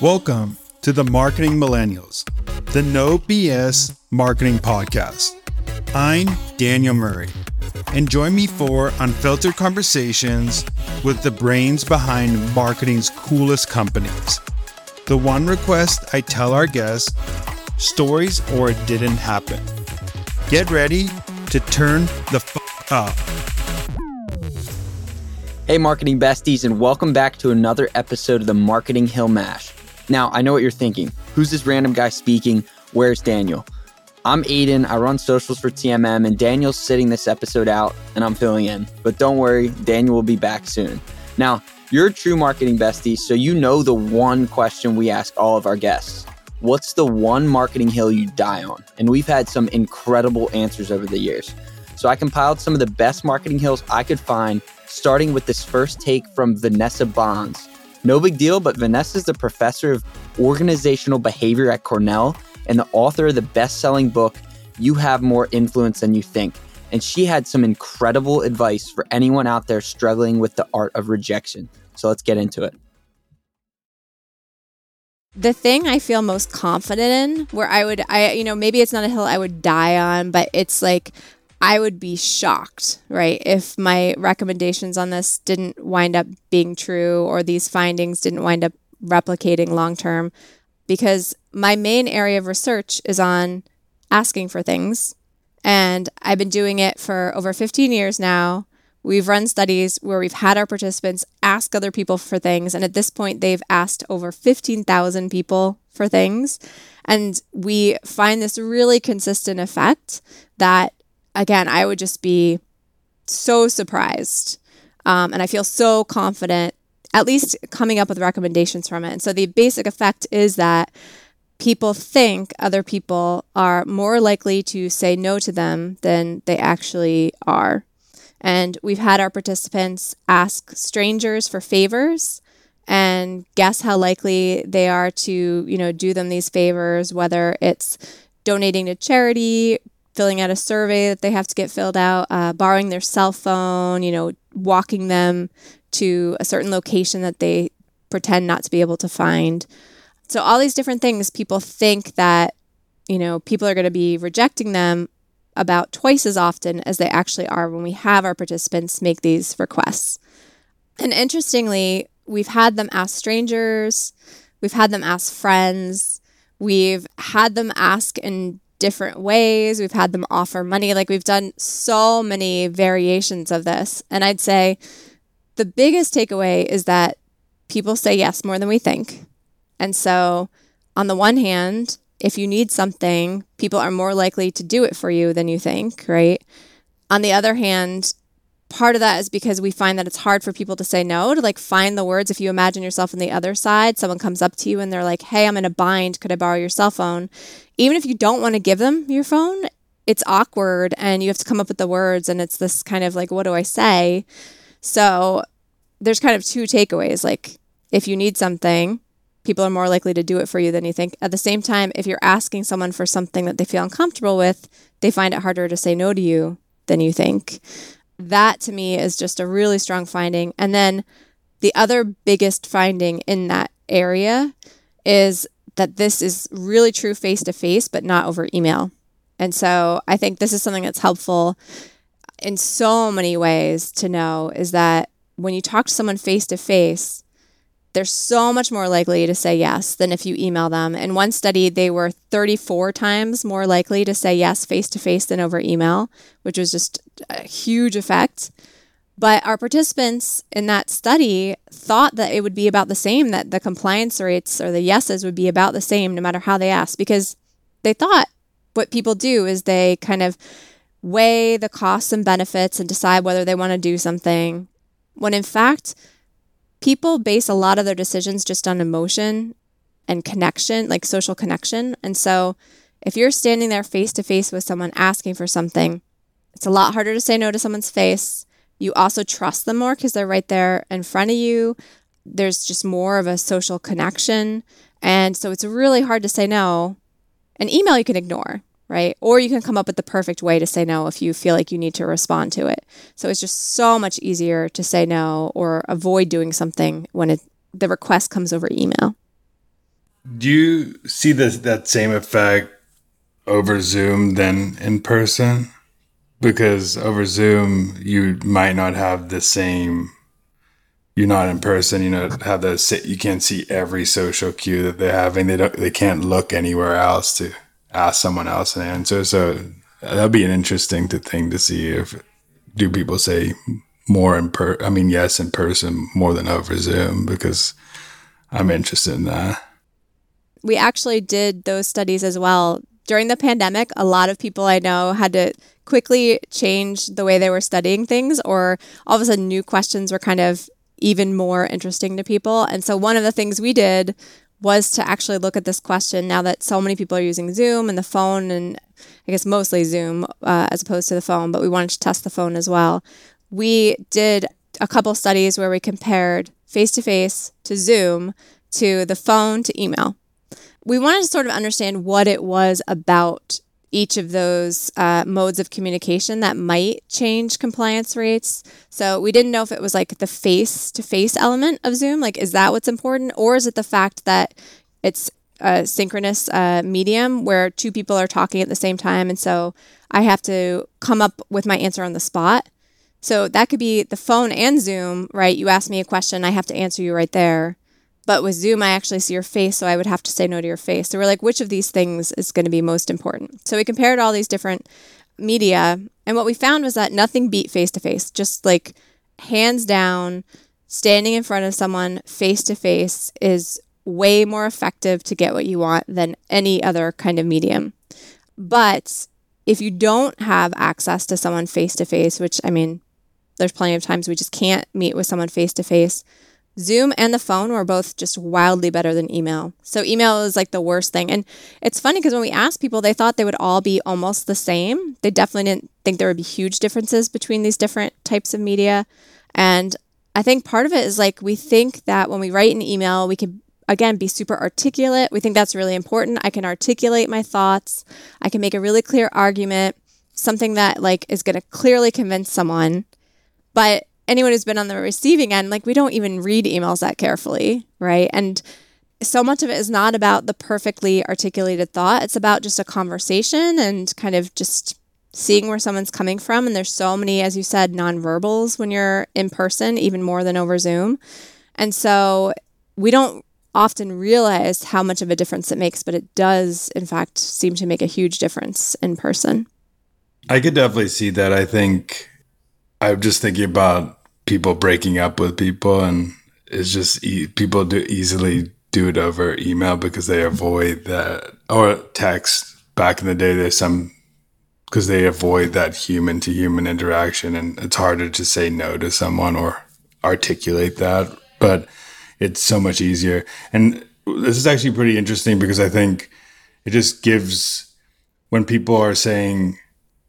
Welcome to the Marketing Millennials, the No BS Marketing Podcast. I'm Daniel Murray, and join me for unfiltered conversations with the brains behind marketing's coolest companies. The one request I tell our guests stories or it didn't happen. Get ready to turn the f up. Hey, marketing besties, and welcome back to another episode of the Marketing Hill Mash. Now, I know what you're thinking. Who's this random guy speaking? Where's Daniel? I'm Aiden. I run socials for TMM, and Daniel's sitting this episode out, and I'm filling in. But don't worry, Daniel will be back soon. Now, you're a true marketing bestie, so you know the one question we ask all of our guests What's the one marketing hill you die on? And we've had some incredible answers over the years. So I compiled some of the best marketing hills I could find, starting with this first take from Vanessa Bohns. No big deal, but Vanessa is the professor of organizational behavior at Cornell and the author of the best selling book, You Have More Influence Than You Think. And she had some incredible advice for anyone out there struggling with the art of rejection. So let's get into it. The thing I feel most confident in, where I would, I, you know, maybe it's not a hill I would die on, but it's like I would be shocked, right, if my recommendations on this didn't wind up being true or these findings didn't wind up replicating long term because my main area of research is on asking for things. And I've been doing it for over 15 years now. We've run studies where we've had our participants ask other people for things. And at this point, they've asked over 15,000 people for things. And we find this really consistent effect that, again, I would just be so surprised. Um, and I feel so confident at least coming up with recommendations from it. And so the basic effect is that people think other people are more likely to say no to them than they actually are. And we've had our participants ask strangers for favors and guess how likely they are to, you know, do them these favors, whether it's donating to charity, filling out a survey that they have to get filled out, uh, borrowing their cell phone, you know, walking them to a certain location that they pretend not to be able to find. So, all these different things, people think that, you know, people are going to be rejecting them about twice as often as they actually are when we have our participants make these requests. And interestingly, we've had them ask strangers, we've had them ask friends, we've had them ask in different ways, we've had them offer money. Like, we've done so many variations of this. And I'd say, the biggest takeaway is that people say yes more than we think. And so, on the one hand, if you need something, people are more likely to do it for you than you think, right? On the other hand, part of that is because we find that it's hard for people to say no, to like find the words. If you imagine yourself on the other side, someone comes up to you and they're like, hey, I'm in a bind. Could I borrow your cell phone? Even if you don't want to give them your phone, it's awkward and you have to come up with the words. And it's this kind of like, what do I say? So there's kind of two takeaways. Like, if you need something, people are more likely to do it for you than you think. At the same time, if you're asking someone for something that they feel uncomfortable with, they find it harder to say no to you than you think. That to me is just a really strong finding. And then the other biggest finding in that area is that this is really true face to face, but not over email. And so I think this is something that's helpful in so many ways to know is that when you talk to someone face to face, they're so much more likely to say yes than if you email them. In one study, they were 34 times more likely to say yes face to face than over email, which was just a huge effect. But our participants in that study thought that it would be about the same, that the compliance rates or the yeses would be about the same no matter how they asked, because they thought what people do is they kind of weigh the costs and benefits and decide whether they want to do something when in fact, people base a lot of their decisions just on emotion and connection, like social connection. And so if you're standing there face to face with someone asking for something, it's a lot harder to say no to someone's face. You also trust them more because they're right there in front of you. There's just more of a social connection. And so it's really hard to say no. An email you can ignore right? Or you can come up with the perfect way to say no if you feel like you need to respond to it. So it's just so much easier to say no or avoid doing something when it, the request comes over email. Do you see this that same effect over Zoom than in person? Because over Zoom, you might not have the same. You're not in person. You know, have the you can't see every social cue that they're having. They don't. They can't look anywhere else to ask someone else an answer. So that'd be an interesting thing to see if do people say more in per. I mean, yes, in person more than over Zoom because I'm interested in that. We actually did those studies as well during the pandemic, a lot of people I know had to quickly change the way they were studying things, or all of a sudden new questions were kind of even more interesting to people. And so, one of the things we did was to actually look at this question now that so many people are using Zoom and the phone, and I guess mostly Zoom uh, as opposed to the phone, but we wanted to test the phone as well. We did a couple studies where we compared face to face to Zoom to the phone to email we wanted to sort of understand what it was about each of those uh, modes of communication that might change compliance rates. So we didn't know if it was like the face to face element of Zoom, like, is that what's important? Or is it the fact that it's a synchronous uh, medium where two people are talking at the same time? And so I have to come up with my answer on the spot. So that could be the phone and Zoom, right? You ask me a question, I have to answer you right there. But with Zoom, I actually see your face, so I would have to say no to your face. So we're like, which of these things is going to be most important? So we compared all these different media, and what we found was that nothing beat face to face, just like hands down, standing in front of someone face to face is way more effective to get what you want than any other kind of medium. But if you don't have access to someone face to face, which I mean, there's plenty of times we just can't meet with someone face to face, Zoom and the phone were both just wildly better than email. So email is like the worst thing. And it's funny because when we asked people, they thought they would all be almost the same. They definitely didn't think there would be huge differences between these different types of media. And I think part of it is like we think that when we write an email, we can again be super articulate. We think that's really important. I can articulate my thoughts. I can make a really clear argument, something that like is going to clearly convince someone. But anyone who's been on the receiving end, like we don't even read emails that carefully, right? And so much of it is not about the perfectly articulated thought. It's about just a conversation and kind of just seeing where someone's coming from. And there's so many, as you said, nonverbals when you're in person, even more than over Zoom. And so we don't often realize how much of a difference it makes, but it does, in fact, seem to make a huge difference in person. I could definitely see that. I think I'm just thinking about people breaking up with people, and it's just e- people do easily do it over email because they avoid that or text. Back in the day, there's some because they avoid that human to human interaction, and it's harder to say no to someone or articulate that. But it's so much easier. And this is actually pretty interesting because I think it just gives when people are saying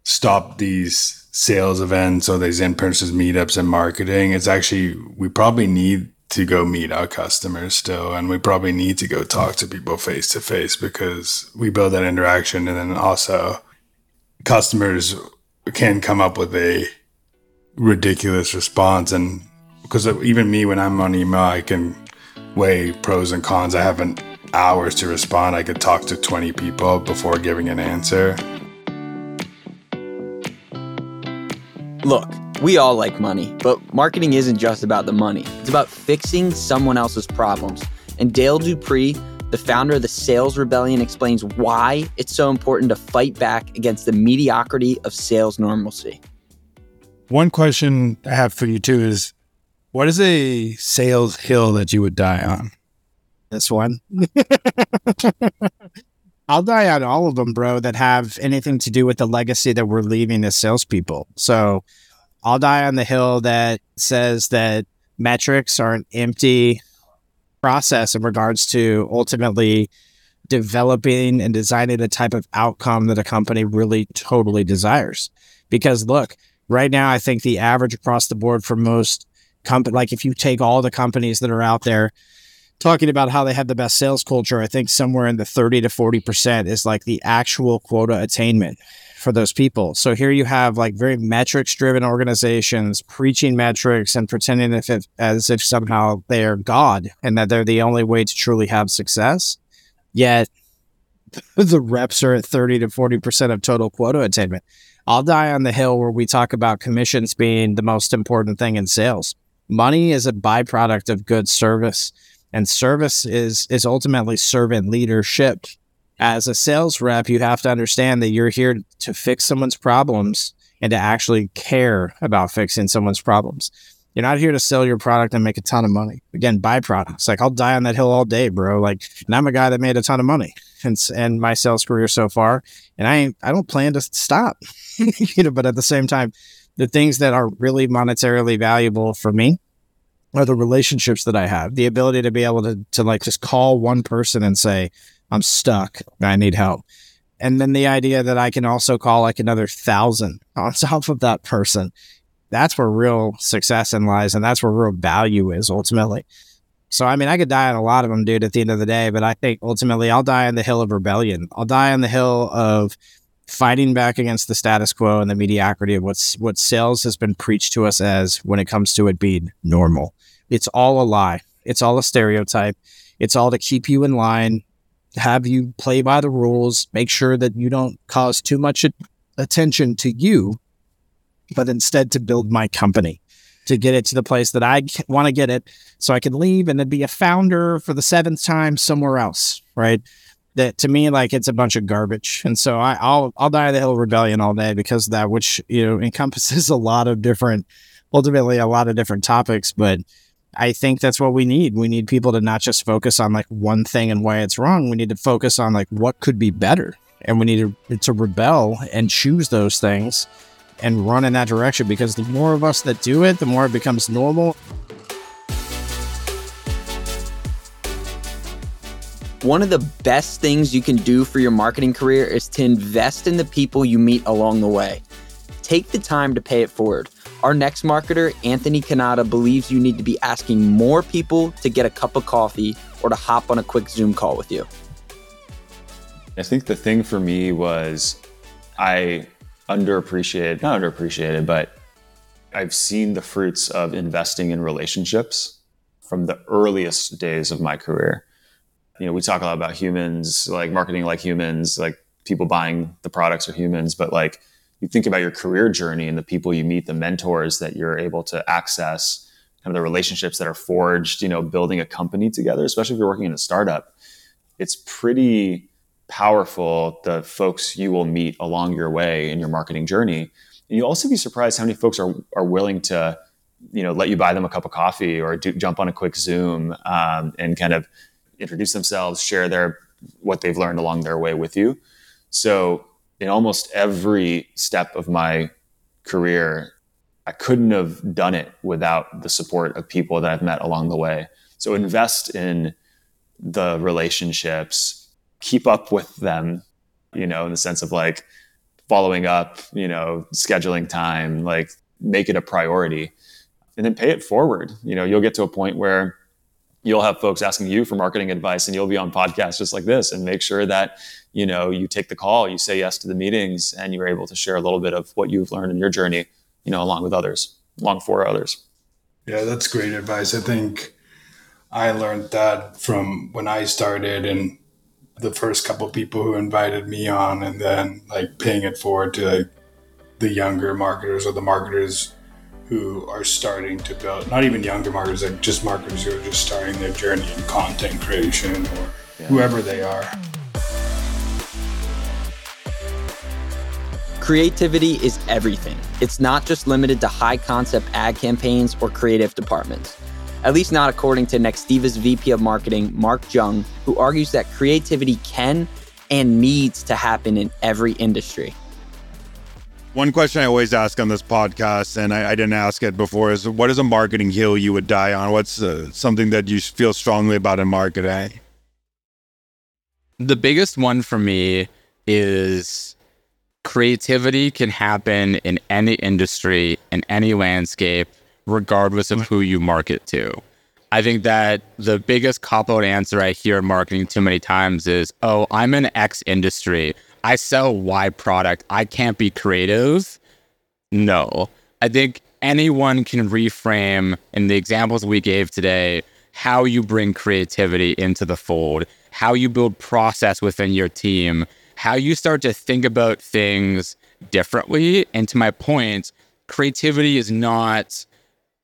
stop these sales events or these in-person meetups and marketing it's actually we probably need to go meet our customers still and we probably need to go talk to people face to face because we build that interaction and then also customers can come up with a ridiculous response and because even me when i'm on email i can weigh pros and cons. I haven't hours to respond. I could talk to 20 people before giving an answer Look, we all like money, but marketing isn't just about the money. It's about fixing someone else's problems. And Dale Dupree, the founder of the Sales Rebellion, explains why it's so important to fight back against the mediocrity of sales normalcy. One question I have for you too is what is a sales hill that you would die on? This one. I'll die on all of them, bro, that have anything to do with the legacy that we're leaving as salespeople. So I'll die on the hill that says that metrics are an empty process in regards to ultimately developing and designing the type of outcome that a company really totally desires. Because look, right now, I think the average across the board for most company, like if you take all the companies that are out there, talking about how they have the best sales culture, I think somewhere in the 30 to 40% is like the actual quota attainment for those people. So here you have like very metrics driven organizations preaching metrics and pretending if it, as if somehow they are God and that they're the only way to truly have success. Yet the reps are at 30 to 40% of total quota attainment. I'll die on the hill where we talk about commissions being the most important thing in sales. Money is a byproduct of good service, and service is is ultimately servant leadership. As a sales rep, you have to understand that you're here to fix someone's problems and to actually care about fixing someone's problems. You're not here to sell your product and make a ton of money. Again, byproducts. Like I'll die on that hill all day, bro. Like, and I'm a guy that made a ton of money and, and my sales career so far, and I I don't plan to stop. you know, but at the same time, the things that are really monetarily valuable for me are the relationships that I have, the ability to be able to to like just call one person and say, I'm stuck, I need help. And then the idea that I can also call like another thousand on top of that person that's where real success in lies and that's where real value is ultimately. So, I mean, I could die on a lot of them, dude, at the end of the day, but I think ultimately I'll die on the hill of rebellion. I'll die on the hill of fighting back against the status quo and the mediocrity of what's what sales has been preached to us as when it comes to it being normal. It's all a lie. It's all a stereotype. It's all to keep you in line, have you play by the rules, make sure that you don't cause too much attention to you but instead to build my company to get it to the place that I want to get it so I can leave and then be a founder for the seventh time somewhere else, right? That to me, like it's a bunch of garbage. And so I, will I'll die the hill rebellion all day because of that, which, you know, encompasses a lot of different, ultimately a lot of different topics. But I think that's what we need. We need people to not just focus on like one thing and why it's wrong. We need to focus on like what could be better. And we need to, to rebel and choose those things and run in that direction because the more of us that do it, the more it becomes normal. One of the best things you can do for your marketing career is to invest in the people you meet along the way. Take the time to pay it forward. Our next marketer, Anthony Kennada, believes you need to be asking more people to get a cup of coffee or to hop on a quick Zoom call with you. I think the thing for me was I underappreciated, not underappreciated, but I've seen the fruits of investing in relationships from the earliest days of my career. You know, we talk a lot about humans, like marketing like humans, like people buying the products are humans, but like you think about your career journey and the people you meet, the mentors that you're able to access, kind of the relationships that are forged, you know, building a company together, especially if you're working in a startup. It's pretty powerful the folks you will meet along your way in your marketing journey. And you'll also be surprised how many folks are, are willing to, you know, let you buy them a cup of coffee or do, jump on a quick Zoom um, and kind of introduce themselves, share their what they've learned along their way with you. So in almost every step of my career, I couldn't have done it without the support of people that I've met along the way. So invest in the relationships keep up with them, you know, in the sense of like following up, you know, scheduling time, like make it a priority and then pay it forward. You know, you'll get to a point where you'll have folks asking you for marketing advice and you'll be on podcasts just like this and make sure that, you know, you take the call, you say yes to the meetings and you're able to share a little bit of what you've learned in your journey, you know, along with others, along for others. Yeah, that's great advice. I think I learned that from when I started and the first couple people who invited me on and then like paying it forward to like the younger marketers or the marketers who are starting to build not even younger marketers like just marketers who are just starting their journey in content creation or yeah. whoever they are creativity is everything it's not just limited to high concept ad campaigns or creative departments at least not according to Nextiva's VP of Marketing, Mark Jung, who argues that creativity can and needs to happen in every industry. One question I always ask on this podcast, and I, I, didn't ask it before, is what is a marketing hill you would die on? What's uh, something that you feel strongly about in marketing? The biggest one for me is creativity can happen in any industry, in any landscape, regardless of who you market to. I think that the biggest cop out answer I hear in marketing too many times is, oh, I'm in X industry. I sell Y product. I can't be creative. No. I think anyone can reframe in the examples we gave today how you bring creativity into the fold, how you build process within your team, how you start to think about things differently. And to my point, creativity is not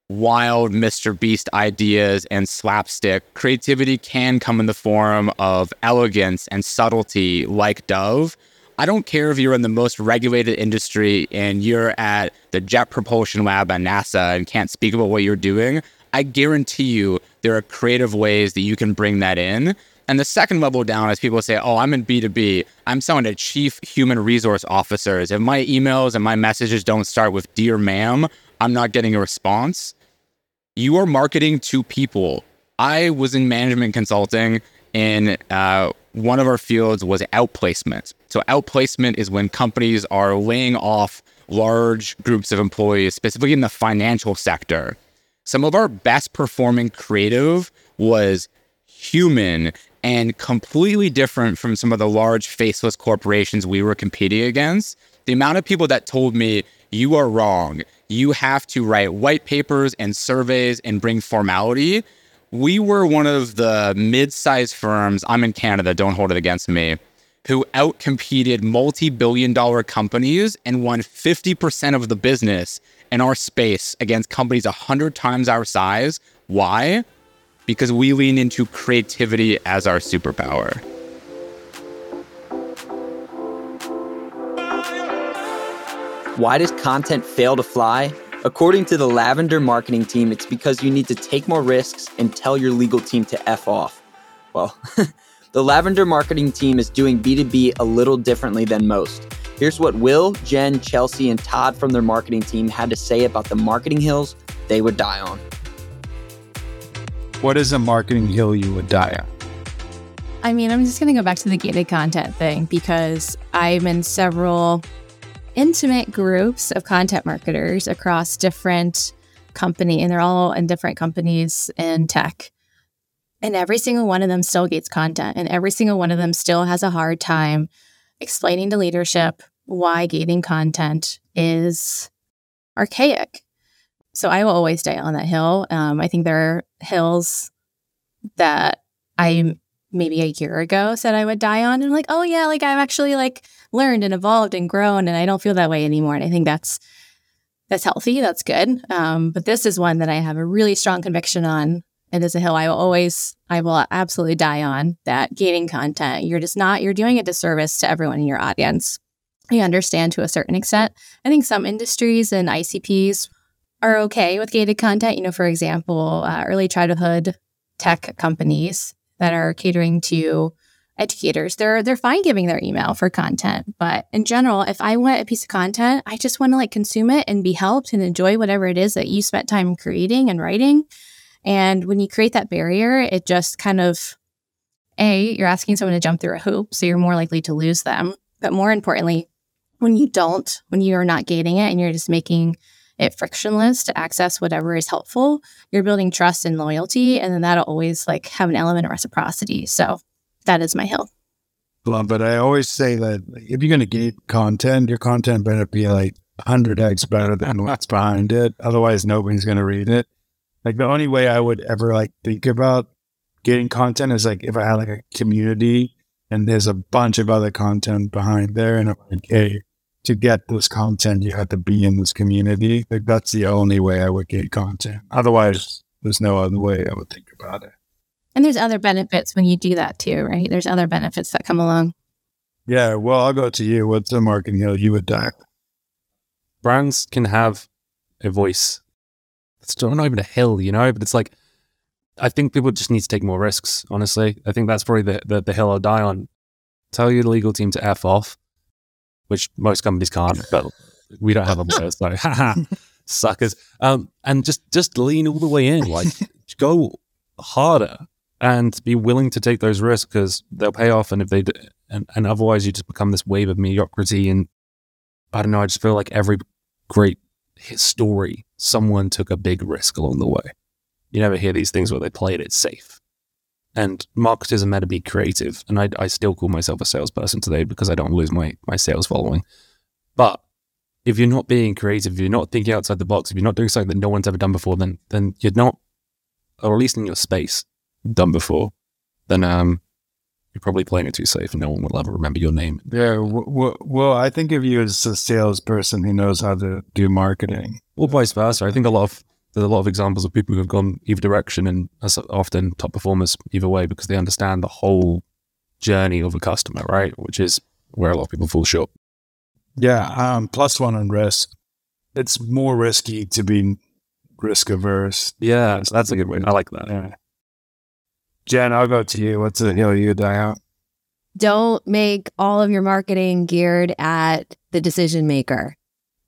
wild Mr. Beast ideas and slapstick. Creativity can come in the form of elegance and subtlety, like Dove. I don't care if you're in the most regulated industry and you're at the Jet Propulsion Lab at NASA and can't speak about what you're doing. I guarantee you there are creative ways that you can bring that in. And the second level down is people say, Oh, I'm in B2B. I'm selling to chief human resource officers. If my emails and my messages don't start with Dear ma'am, I'm not getting a response you are marketing to people. I was in management consulting, and uh, one of our fields was outplacement. So, outplacement is when companies are laying off large groups of employees, specifically in the financial sector. Some of our best performing creative was human and completely different from some of the large faceless corporations we were competing against. The amount of people that told me, you are wrong you have to write white papers and surveys and bring formality. We were one of the mid sized firms, I'm in Canada, don't hold it against me, who outcompeted multi billion dollar companies and won 50% of the business in our space against companies 100 times our size. Why? Because we lean into creativity as our superpower. Why does content fail to fly? According to the Lavender marketing team, it's because you need to take more risks and tell your legal team to F off. Well, the Lavender marketing team is doing B2B a little differently than most. Here's what Will, Jen, Chelsea, and Todd from their marketing team had to say about the marketing hills they would die on. What is a marketing hill you would die on? I mean, I'm just going to go back to the gated content thing because I'm in several intimate groups of content marketers across different company and they're all in different companies in tech. And every single one of them still gates content and every single one of them still has a hard time explaining to leadership why gating content is archaic. So i will always die on that hill. Um, i think there are hills that i maybe a year ago said I would die on. And I'm like, oh yeah, like I've actually like learned and evolved and grown and I don't feel that way anymore. And I think that's that's healthy. That's good. Um, but this is one that I have a really strong conviction on. And it is a hill I will always, I will absolutely die on that gating content. You're just not, you're doing a disservice to everyone in your audience. I understand to a certain extent. I think some industries and ICPs are okay with gated content. You know, for example, uh, early childhood tech companies that are catering to educators. They're they're fine giving their email for content, but in general, if I want a piece of content, I just want to like consume it and be helped and enjoy whatever it is that you spent time creating and writing. And when you create that barrier, it just kind of a you're asking someone to jump through a hoop, so you're more likely to lose them. But more importantly, when you don't, when you are not gating it and you're just making it frictionless to access whatever is helpful, you're building trust and loyalty. And then that'll always like have an element of reciprocity. So that is my hill. Love but I always say that if you're going to get content, your content better be like 100x better than what's behind it. Otherwise, nobody's going to read it. Like the only way I would ever like think about getting content is like if I had like a community and there's a bunch of other content behind there and I'm like, hey, to get this content, you have to be in this community. Like that's the only way I would get content. Otherwise, there's no other way I would think about it. And there's other benefits when you do that too, right? There's other benefits that come along. Yeah. Well, I'll go to you. What's the marketing hill you would die? Brands can have a voice. It's not even a hill, you know, but it's like, I think people just need to take more risks, honestly. I think that's probably the, the, the hill I'll die on. Tell your legal team to F off which most companies can't, but we don't have them there. So, haha, suckers. Um, and just just lean all the way in, like go harder and be willing to take those risks because they'll pay off. And if they, do, and, and otherwise you just become this wave of mediocrity. And I don't know, I just feel like every great story, someone took a big risk along the way. You never hear these things where they played it safe. And marketers are meant to be creative. And I, I still call myself a salesperson today because I don't lose my, my sales following. But if you're not being creative, if you're not thinking outside the box, if you're not doing something that no one's ever done before, then then you're not, or at least in your space, done before, then um, you're probably playing it too safe, and no one will ever remember your name. Yeah. W- w- well, I think of you as a salesperson who knows how to do marketing. Or vice versa. I think a lot of there's a lot of examples of people who have gone either direction, and as often top performers either way because they understand the whole journey of a customer, right? Which is where a lot of people fall short. Yeah. Um, plus one on risk. It's more risky to be risk averse. Yeah, so that's a good way. I like that. Yeah. Jen, I'll go to you. What's the hill you die out? Don't make all of your marketing geared at the decision maker.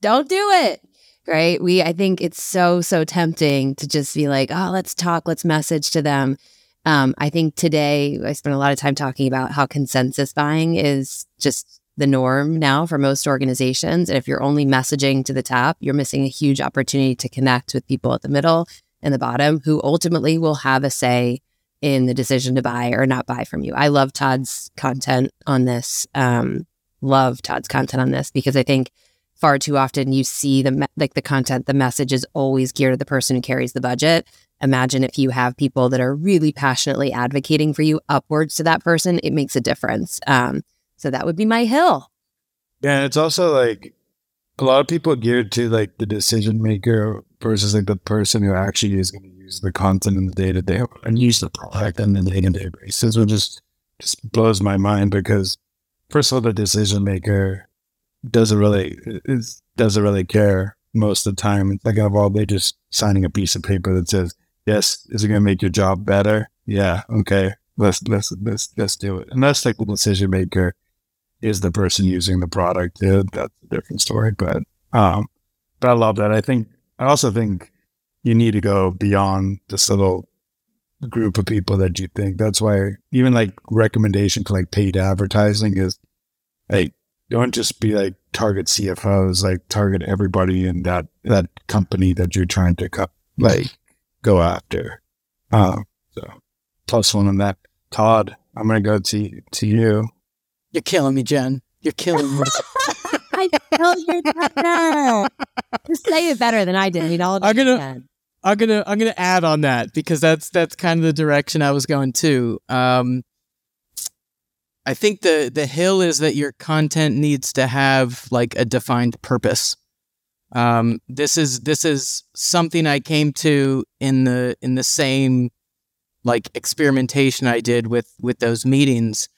Don't do it. Right. We, I think it's so, so tempting to just be like, oh, let's talk, let's message to them. Um, I think today I spent a lot of time talking about how consensus buying is just the norm now for most organizations. And if you're only messaging to the top, you're missing a huge opportunity to connect with people at the middle and the bottom who ultimately will have a say in the decision to buy or not buy from you. I love Todd's content on this. Um, love Todd's content on this because I think far too often you see the like the content, the message is always geared to the person who carries the budget. Imagine if you have people that are really passionately advocating for you upwards to that person, it makes a difference. Um, so that would be my hill. Yeah, it's also like a lot of people geared to like the decision maker versus like the person who actually is going to use the content in the day to day and use the product on the day to day basis, which just just blows my mind because first of all, the decision maker doesn't really doesn't really care most of the time. It's like of all they just signing a piece of paper that says, "Yes, is it going to make your job better?" Yeah, okay, let's let's let's let's do it. Unless like the decision maker is the person using the product, yeah, that's a different story. But um, but I love that. I think I also think you need to go beyond this little group of people that you think. That's why even like recommendation for like paid advertising is like don't just be like target CFOs, like target everybody in that that company that you're trying to co- like go after. Um, so plus one on that. Todd, I'm gonna go to to you. You're killing me, Jen. You're killing me. I know you're better. Just say it better than I did. You know, I'm gonna- I'm gonna I'm gonna add on that because that's that's kind of the direction I was going to. Um, I think the the hill is that your content needs to have like a defined purpose. Um, this is this is something I came to in the in the same like experimentation I did with with those meetings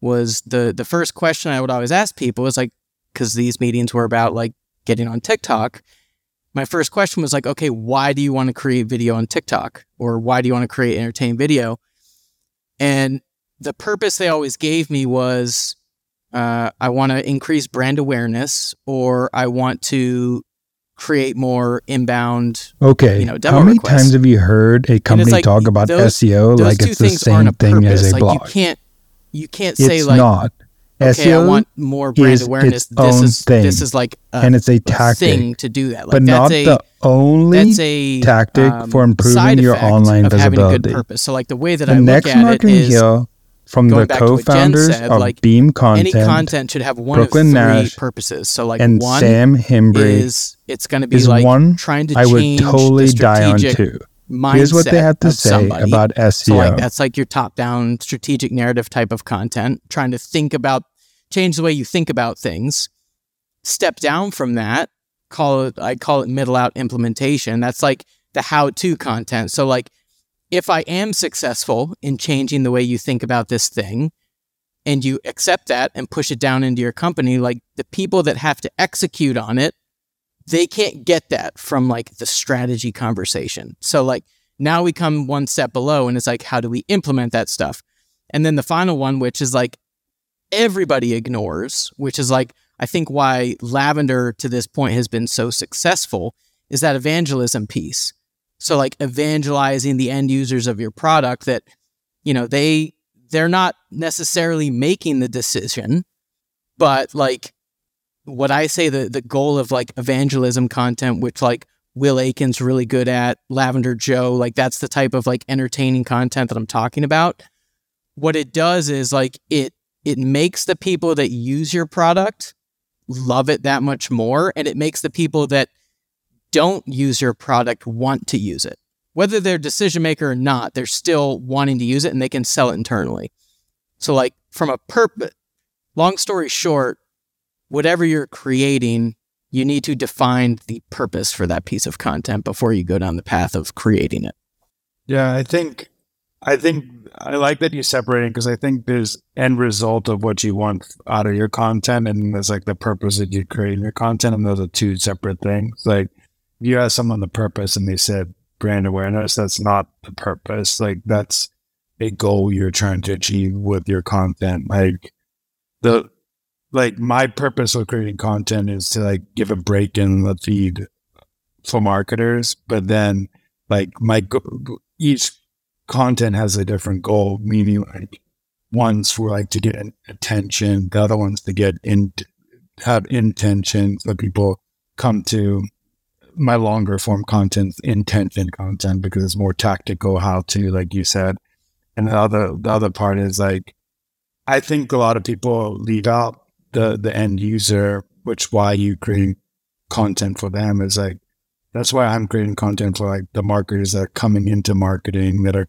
was the the first question I would always ask people was like because these meetings were about like getting on TikTok my first question was like, okay, why do you want to create video on TikTok? Or why do you want to create entertaining video? And the purpose they always gave me was uh, I want to increase brand awareness or I want to create more inbound. Okay. You know, How many requests. times have you heard a company like, talk about those- SEO Those like it's the same thing as a like blog? you can't you can't say it's like not. okay, I want more brand is awareness. This is thing, this is like a, and it's a tactic, thing to do that. Like but not a the only that's a tactic um, for improving your online of having a good visibility. purpose. So like the way that the I look at it is hill from going the back to what Jen co-founders said, of like, Beam any Content, content should have one Brooklyn of three Nash, purposes. So like and one Sam Himbry is it's going to be like one trying to I would change totally the die on mindset Here's what they have to say somebody. about SEO. So like that's like your top-down strategic narrative type of content, trying to think about change the way you think about things. Step down from that, call it I call it middle out implementation. That's like the how-to content. So like if I am successful in changing the way you think about this thing and you accept that and push it down into your company, like the people that have to execute on it, they can't get that from like the strategy conversation. So like now we come one step below and it's like, how do we implement that stuff? And then the final one, which is like everybody ignores, which is like, I think why Lavender to this point has been so successful is that evangelism piece. So like evangelizing the end users of your product that, you know, they they're not necessarily making the decision, but like what I say the the goal of like evangelism content, which like Will Aiken's really good at, Lavender Joe, like that's the type of like entertaining content that I'm talking about. What it does is like it it makes the people that use your product love it that much more and it makes the people that don't use your product want to use it. Whether they're decision maker or not, they're still wanting to use it and they can sell it internally. So, like, from a purpose, long story short, whatever you're creating, you need to define the purpose for that piece of content before you go down the path of creating it. Yeah, I think, I think I like that you separate it because I think there's end result of what you want out of your content, and there's like the purpose that you create your content, and those are two separate things. Like you ask someone the purpose, and they said brand awareness. That's not the purpose. Like that's a goal you're trying to achieve with your content. Like the like my purpose of creating content is to like give a break in the feed for marketers, but then like my each content has a different goal, meaning like one's for like to get attention, the other one's to get in have intention so people come to my longer form content, intention content because it's more tactical how to, like you said. And the other the other part is like I think a lot of people leave out the the end user, which why you create content for them is like that's why I'm creating content for like the marketers that are coming into marketing that are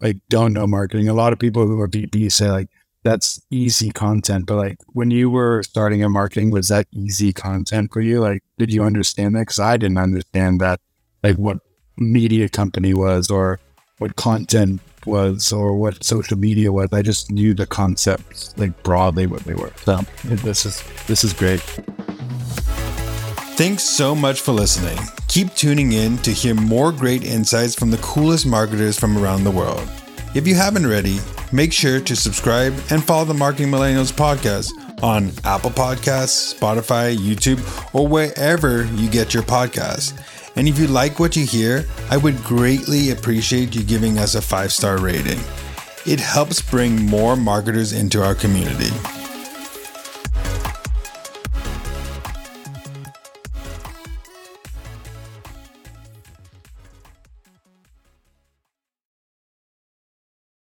like don't know marketing. A lot of people who are VP say like that's easy content, but like when you were starting in marketing, was that easy content for you? Like, did you understand that? Because I didn't understand that, like what media company was or what content was or what social media was. I just knew the concepts like broadly what they were. So this is this is great. Thanks so much for listening. Keep tuning in to hear more great insights from the coolest marketers from around the world. If you haven't already, make sure to subscribe and follow the Marketing Millennials podcast on Apple Podcasts, Spotify, YouTube, or wherever you get your podcasts. And if you like what you hear, I would greatly appreciate you giving us a five star rating. It helps bring more marketers into our community.